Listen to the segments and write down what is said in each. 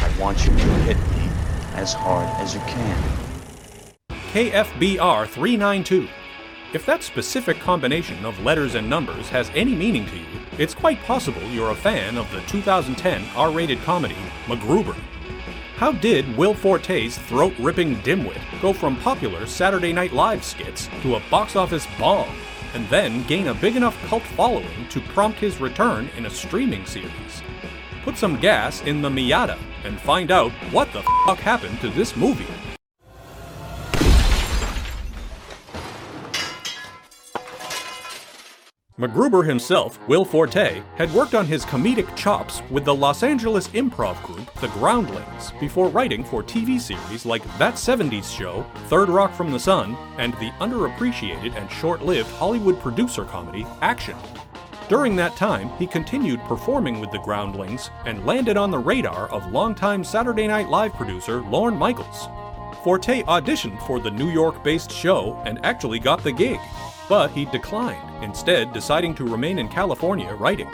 I want you to hit me as hard as you can. KFBR 392. If that specific combination of letters and numbers has any meaning to you, it's quite possible you're a fan of the 2010 R rated comedy MacGruber. How did Will Forte's throat ripping dimwit go from popular Saturday Night Live skits to a box office bomb, and then gain a big enough cult following to prompt his return in a streaming series? Put some gas in the Miata and find out what the fuck happened to this movie. MacGruber himself, Will Forte, had worked on his comedic chops with the Los Angeles improv group The Groundlings before writing for TV series like That 70s Show, Third Rock from the Sun, and the underappreciated and short lived Hollywood producer comedy Action. During that time, he continued performing with the Groundlings and landed on the radar of longtime Saturday Night Live producer Lorne Michaels. Forte auditioned for the New York based show and actually got the gig, but he declined, instead, deciding to remain in California writing.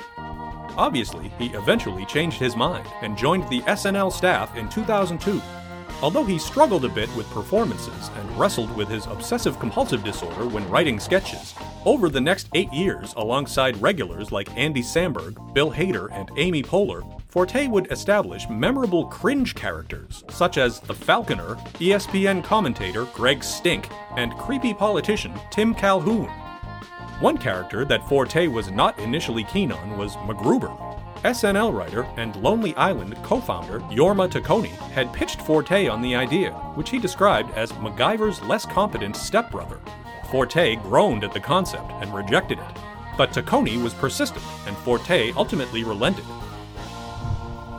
Obviously, he eventually changed his mind and joined the SNL staff in 2002. Although he struggled a bit with performances and wrestled with his obsessive compulsive disorder when writing sketches, over the next eight years, alongside regulars like Andy Samberg, Bill Hader, and Amy Poehler, Forte would establish memorable cringe characters such as the Falconer, ESPN commentator Greg Stink, and creepy politician Tim Calhoun. One character that Forte was not initially keen on was MacGruber. SNL writer and Lonely Island co founder Jorma Taccone had pitched Forte on the idea, which he described as MacGyver's less competent stepbrother. Forte groaned at the concept and rejected it. But Taccone was persistent, and Forte ultimately relented.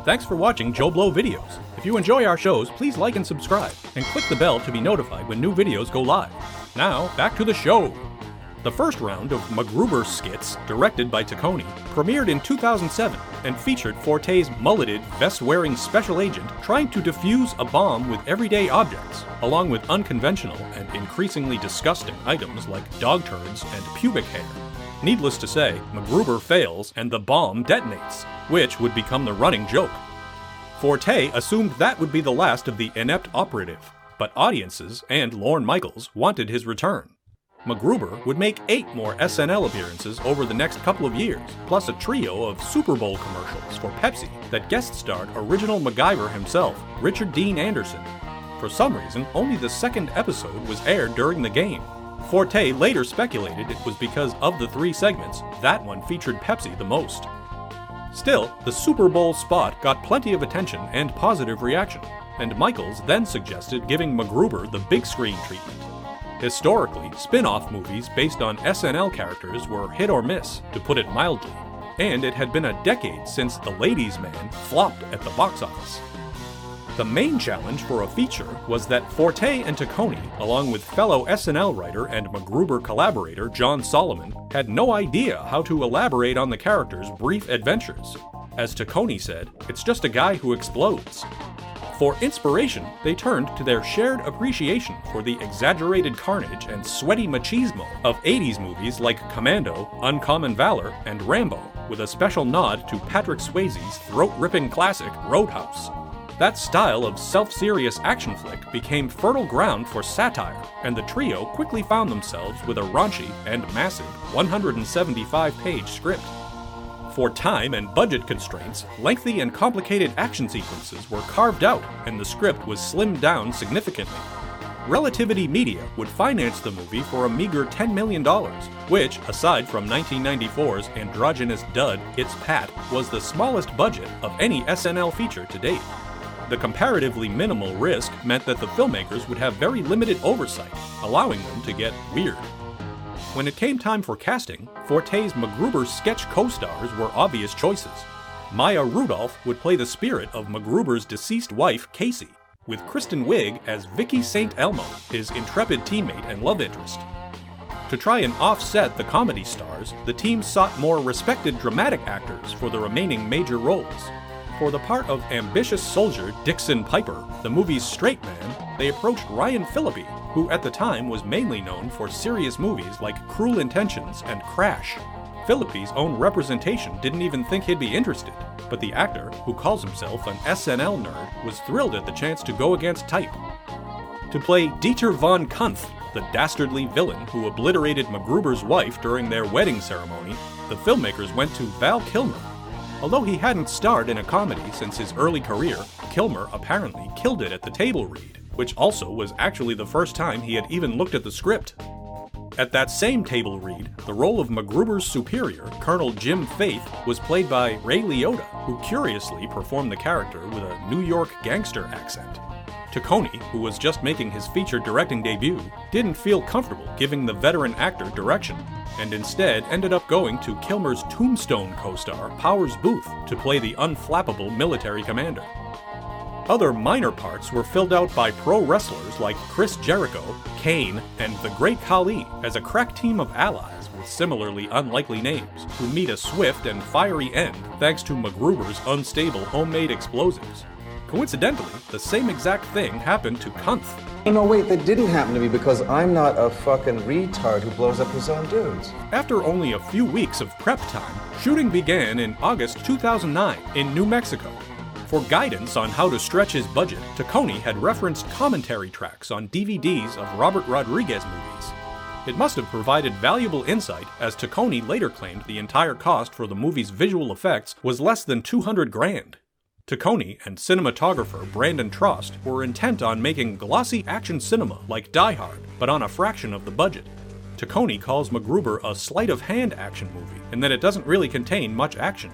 Thanks for watching JoBlo videos. If you enjoy our shows, please like and subscribe, and click the bell to be notified when new videos go live. Now, back to the show. The first round of MacGruber skits, directed by Taccone, premiered in 2007 and featured Forte's mulleted, vest wearing special agent trying to defuse a bomb with everyday objects, along with unconventional and increasingly disgusting items like dog turds and pubic hair. Needless to say, MacGruber fails and the bomb detonates, which would become the running joke. Forte assumed that would be the last of the inept operative, but audiences and Lorne Michaels wanted his return. MacGruber would make eight more SNL appearances over the next couple of years, plus a trio of Super Bowl commercials for Pepsi that guest starred original MacGyver himself, Richard Dean Anderson. For some reason, only the second episode was aired during the game. Forte later speculated it was because of the three segments, that one featured Pepsi the most. Still, the Super Bowl spot got plenty of attention and positive reaction, and Michaels then suggested giving MacGruber the big screen treatment. Historically, spin off movies based on SNL characters were hit or miss, to put it mildly, and it had been a decade since The Ladies' Man flopped at the box office. The main challenge for a feature was that Forte and Taccone, along with fellow SNL writer and MacGruber collaborator John Solomon, had no idea how to elaborate on the character's brief adventures. As Taccone said, it's just a guy who explodes. For inspiration, they turned to their shared appreciation for the exaggerated carnage and sweaty machismo of 80s movies like Commando, Uncommon Valor, and Rambo, with a special nod to Patrick Swayze's throat ripping classic Roadhouse. That style of self serious action flick became fertile ground for satire, and the trio quickly found themselves with a raunchy and massive 175 page script. For time and budget constraints, lengthy and complicated action sequences were carved out, and the script was slimmed down significantly. Relativity Media would finance the movie for a meager $10 million, which, aside from 1994's androgynous dud It's Pat, was the smallest budget of any SNL feature to date. The comparatively minimal risk meant that the filmmakers would have very limited oversight, allowing them to get weird. When it came time for casting, Forte's MacGruber sketch co stars were obvious choices. Maya Rudolph would play the spirit of MacGruber's deceased wife, Casey, with Kristen Wiig as Vicky St. Elmo, his intrepid teammate and love interest. To try and offset the comedy stars, the team sought more respected dramatic actors for the remaining major roles. For the part of ambitious soldier Dixon Piper, the movie's straight man, they approached Ryan Phillippe, who at the time was mainly known for serious movies like Cruel Intentions and Crash. Phillippe's own representation didn't even think he'd be interested. But the actor, who calls himself an SNL nerd, was thrilled at the chance to go against type. To play Dieter von Cunth, the dastardly villain who obliterated MacGruber's wife during their wedding ceremony, the filmmakers went to Val Kilmer. Although he hadn't starred in a comedy since his early career, Kilmer apparently killed it at the table read, which also was actually the first time he had even looked at the script. At that same table read, the role of MacGruber's superior, Colonel Jim Faith, was played by Ray Liotta, who curiously performed the character with a New York gangster accent. Taccone, who was just making his feature directing debut, didn't feel comfortable giving the veteran actor direction, and instead ended up going to Kilmer's Tombstone co star, Powers Boothe, to play the unflappable military commander. Other minor parts were filled out by pro wrestlers like Chris Jericho, Kane, and the Great Khali as a crack team of allies with similarly unlikely names who meet a swift and fiery end thanks to MacGruber's unstable homemade explosives. Coincidentally, the same exact thing happened to Cunth. No, wait, that didn't happen to me because I'm not a fucking retard who blows up his own dudes. After only a few weeks of prep time, shooting began in August 2009 in New Mexico. For guidance on how to stretch his budget, Taccone had referenced commentary tracks on DVDs of Robert Rodriguez movies. It must have provided valuable insight, as Taccone later claimed the entire cost for the movie's visual effects was less than 200 grand. Taccone and cinematographer Brandon Trost were intent on making glossy action cinema like Die Hard, but on a fraction of the budget. Taccone calls MacGruber a sleight of hand action movie, and that it doesn't really contain much action.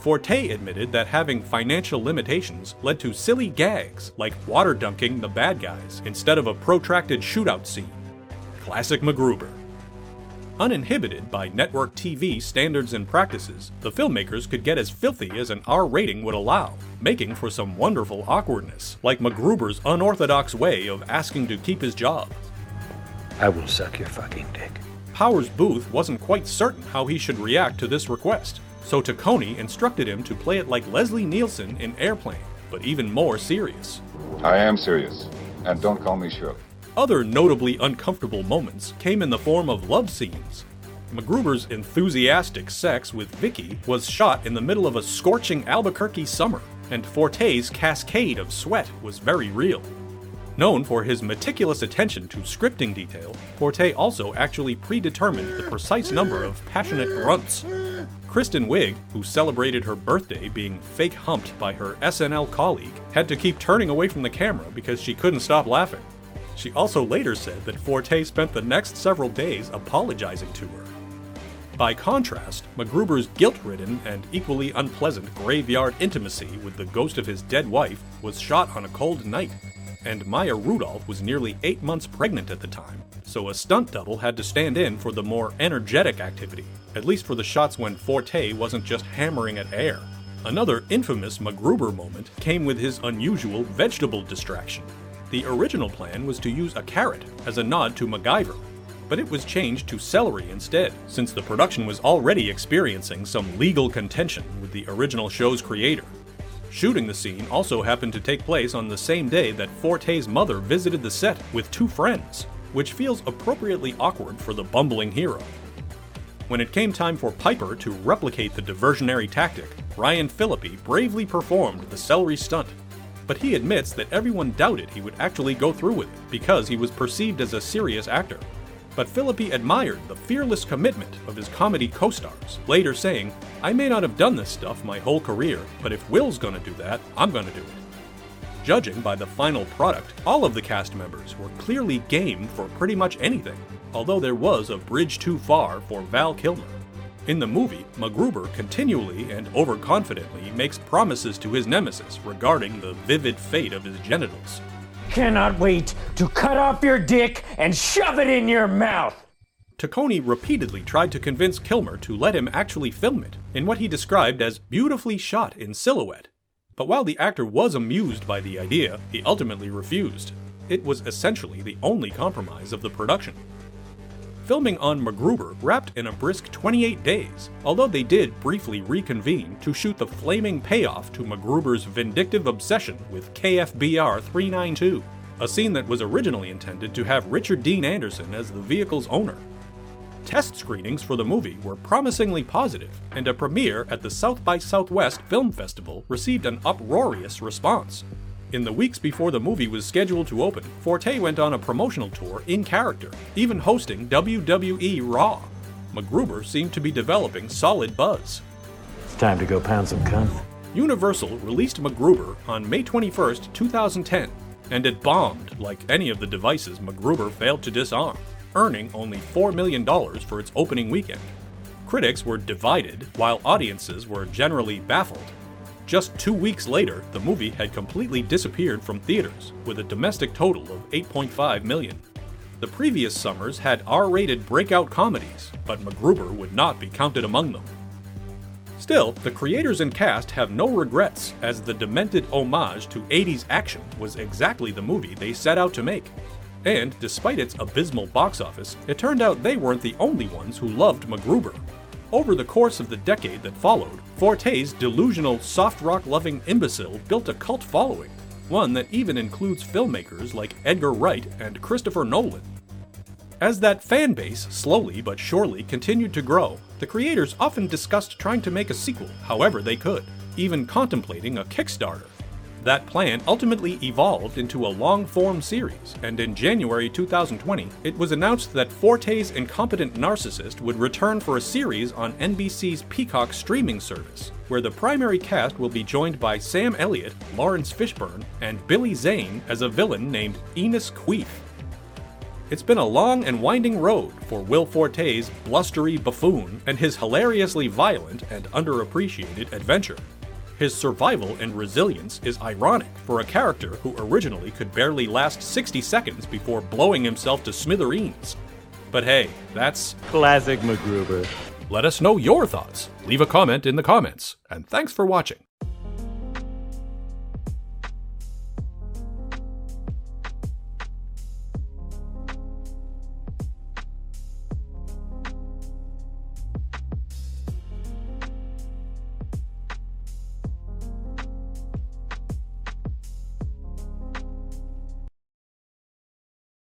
Forte admitted that having financial limitations led to silly gags like water dunking the bad guys instead of a protracted shootout scene. Classic MacGruber. Uninhibited by network TV standards and practices, the filmmakers could get as filthy as an R rating would allow, making for some wonderful awkwardness, like MacGruber's unorthodox way of asking to keep his job. I will suck your fucking dick. Powers Boothe wasn't quite certain how he should react to this request, so Taccone instructed him to play it like Leslie Nielsen in Airplane, but even more serious. I am serious, and don't call me Shook. Other notably uncomfortable moments came in the form of love scenes. MacGruber's enthusiastic sex with Vicky was shot in the middle of a scorching Albuquerque summer, and Forte's cascade of sweat was very real. Known for his meticulous attention to scripting detail, Forte also actually predetermined the precise number of passionate grunts. Kristen Wiig, who celebrated her birthday being fake humped by her SNL colleague, had to keep turning away from the camera because she couldn't stop laughing. She also later said that Forte spent the next several days apologizing to her. By contrast, MacGruber's guilt ridden and equally unpleasant graveyard intimacy with the ghost of his dead wife was shot on a cold night, and Maya Rudolph was nearly eight months pregnant at the time, so a stunt double had to stand in for the more energetic activity, at least for the shots when Forte wasn't just hammering at air. Another infamous MacGruber moment came with his unusual vegetable distraction. The original plan was to use a carrot as a nod to MacGyver, but it was changed to celery instead, since the production was already experiencing some legal contention with the original show's creator. Shooting the scene also happened to take place on the same day that Forte's mother visited the set with two friends, which feels appropriately awkward for the bumbling hero. When it came time for Piper to replicate the diversionary tactic, Ryan Phillippe bravely performed the celery stunt but he admits that everyone doubted he would actually go through with it because he was perceived as a serious actor. But Phillippe admired the fearless commitment of his comedy co stars, later saying, I may not have done this stuff my whole career, but if Will's gonna do that, I'm gonna do it. Judging by the final product, all of the cast members were clearly game for pretty much anything, although there was a bridge too far for Val Kilmer. In the movie, MacGruber continually and overconfidently makes promises to his nemesis regarding the vivid fate of his genitals. Cannot wait to cut off your dick and shove it in your mouth! Taccone repeatedly tried to convince Kilmer to let him actually film it, in what he described as beautifully shot in silhouette. But while the actor was amused by the idea, he ultimately refused. It was essentially the only compromise of the production. Filming on MacGruber wrapped in a brisk 28 days, although they did briefly reconvene to shoot the flaming payoff to MacGruber's vindictive obsession with KFBR 392, a scene that was originally intended to have Richard Dean Anderson as the vehicle's owner. test screenings for the movie were promisingly positive, and a premiere at the South by Southwest Film Festival received an uproarious response. In the weeks before the movie was scheduled to open, Forte went on a promotional tour in character, even hosting WWE Raw. MacGruber seemed to be developing solid buzz. It's time to go pound some cunt. Universal released MacGruber on May 21, 2010, and it bombed like any of the devices MacGruber failed to disarm, earning only $4 million for its opening weekend. Critics were divided, while audiences were generally baffled. Just two weeks later, the movie had completely disappeared from theaters, with a domestic total of 8.5 million. The previous summers had R rated breakout comedies, but MacGruber would not be counted among them. Still, the creators and cast have no regrets, as the demented homage to 80s action was exactly the movie they set out to make. And despite its abysmal box office, it turned out they weren't the only ones who loved MacGruber. Over the course of the decade that followed, Forte's delusional, soft rock loving imbecile built a cult following, one that even includes filmmakers like Edgar Wright and Christopher Nolan. As that fan base slowly but surely continued to grow, the creators often discussed trying to make a sequel however they could, even contemplating a Kickstarter. That plan ultimately evolved into a long form series, and in January 2020, it was announced that Forte's incompetent narcissist would return for a series on NBC's Peacock streaming service, where the primary cast will be joined by Sam Elliott, Laurence Fishburne, and Billy Zane as a villain named Enos Queef. It's been a long and winding road for Will Forte's blustery buffoon and his hilariously violent and underappreciated adventure. His survival and resilience is ironic for a character who originally could barely last 60 seconds before blowing himself to smithereens. But hey, that's Classic MacGruber. let us know your thoughts. Leave a comment in the comments. And thanks for watching.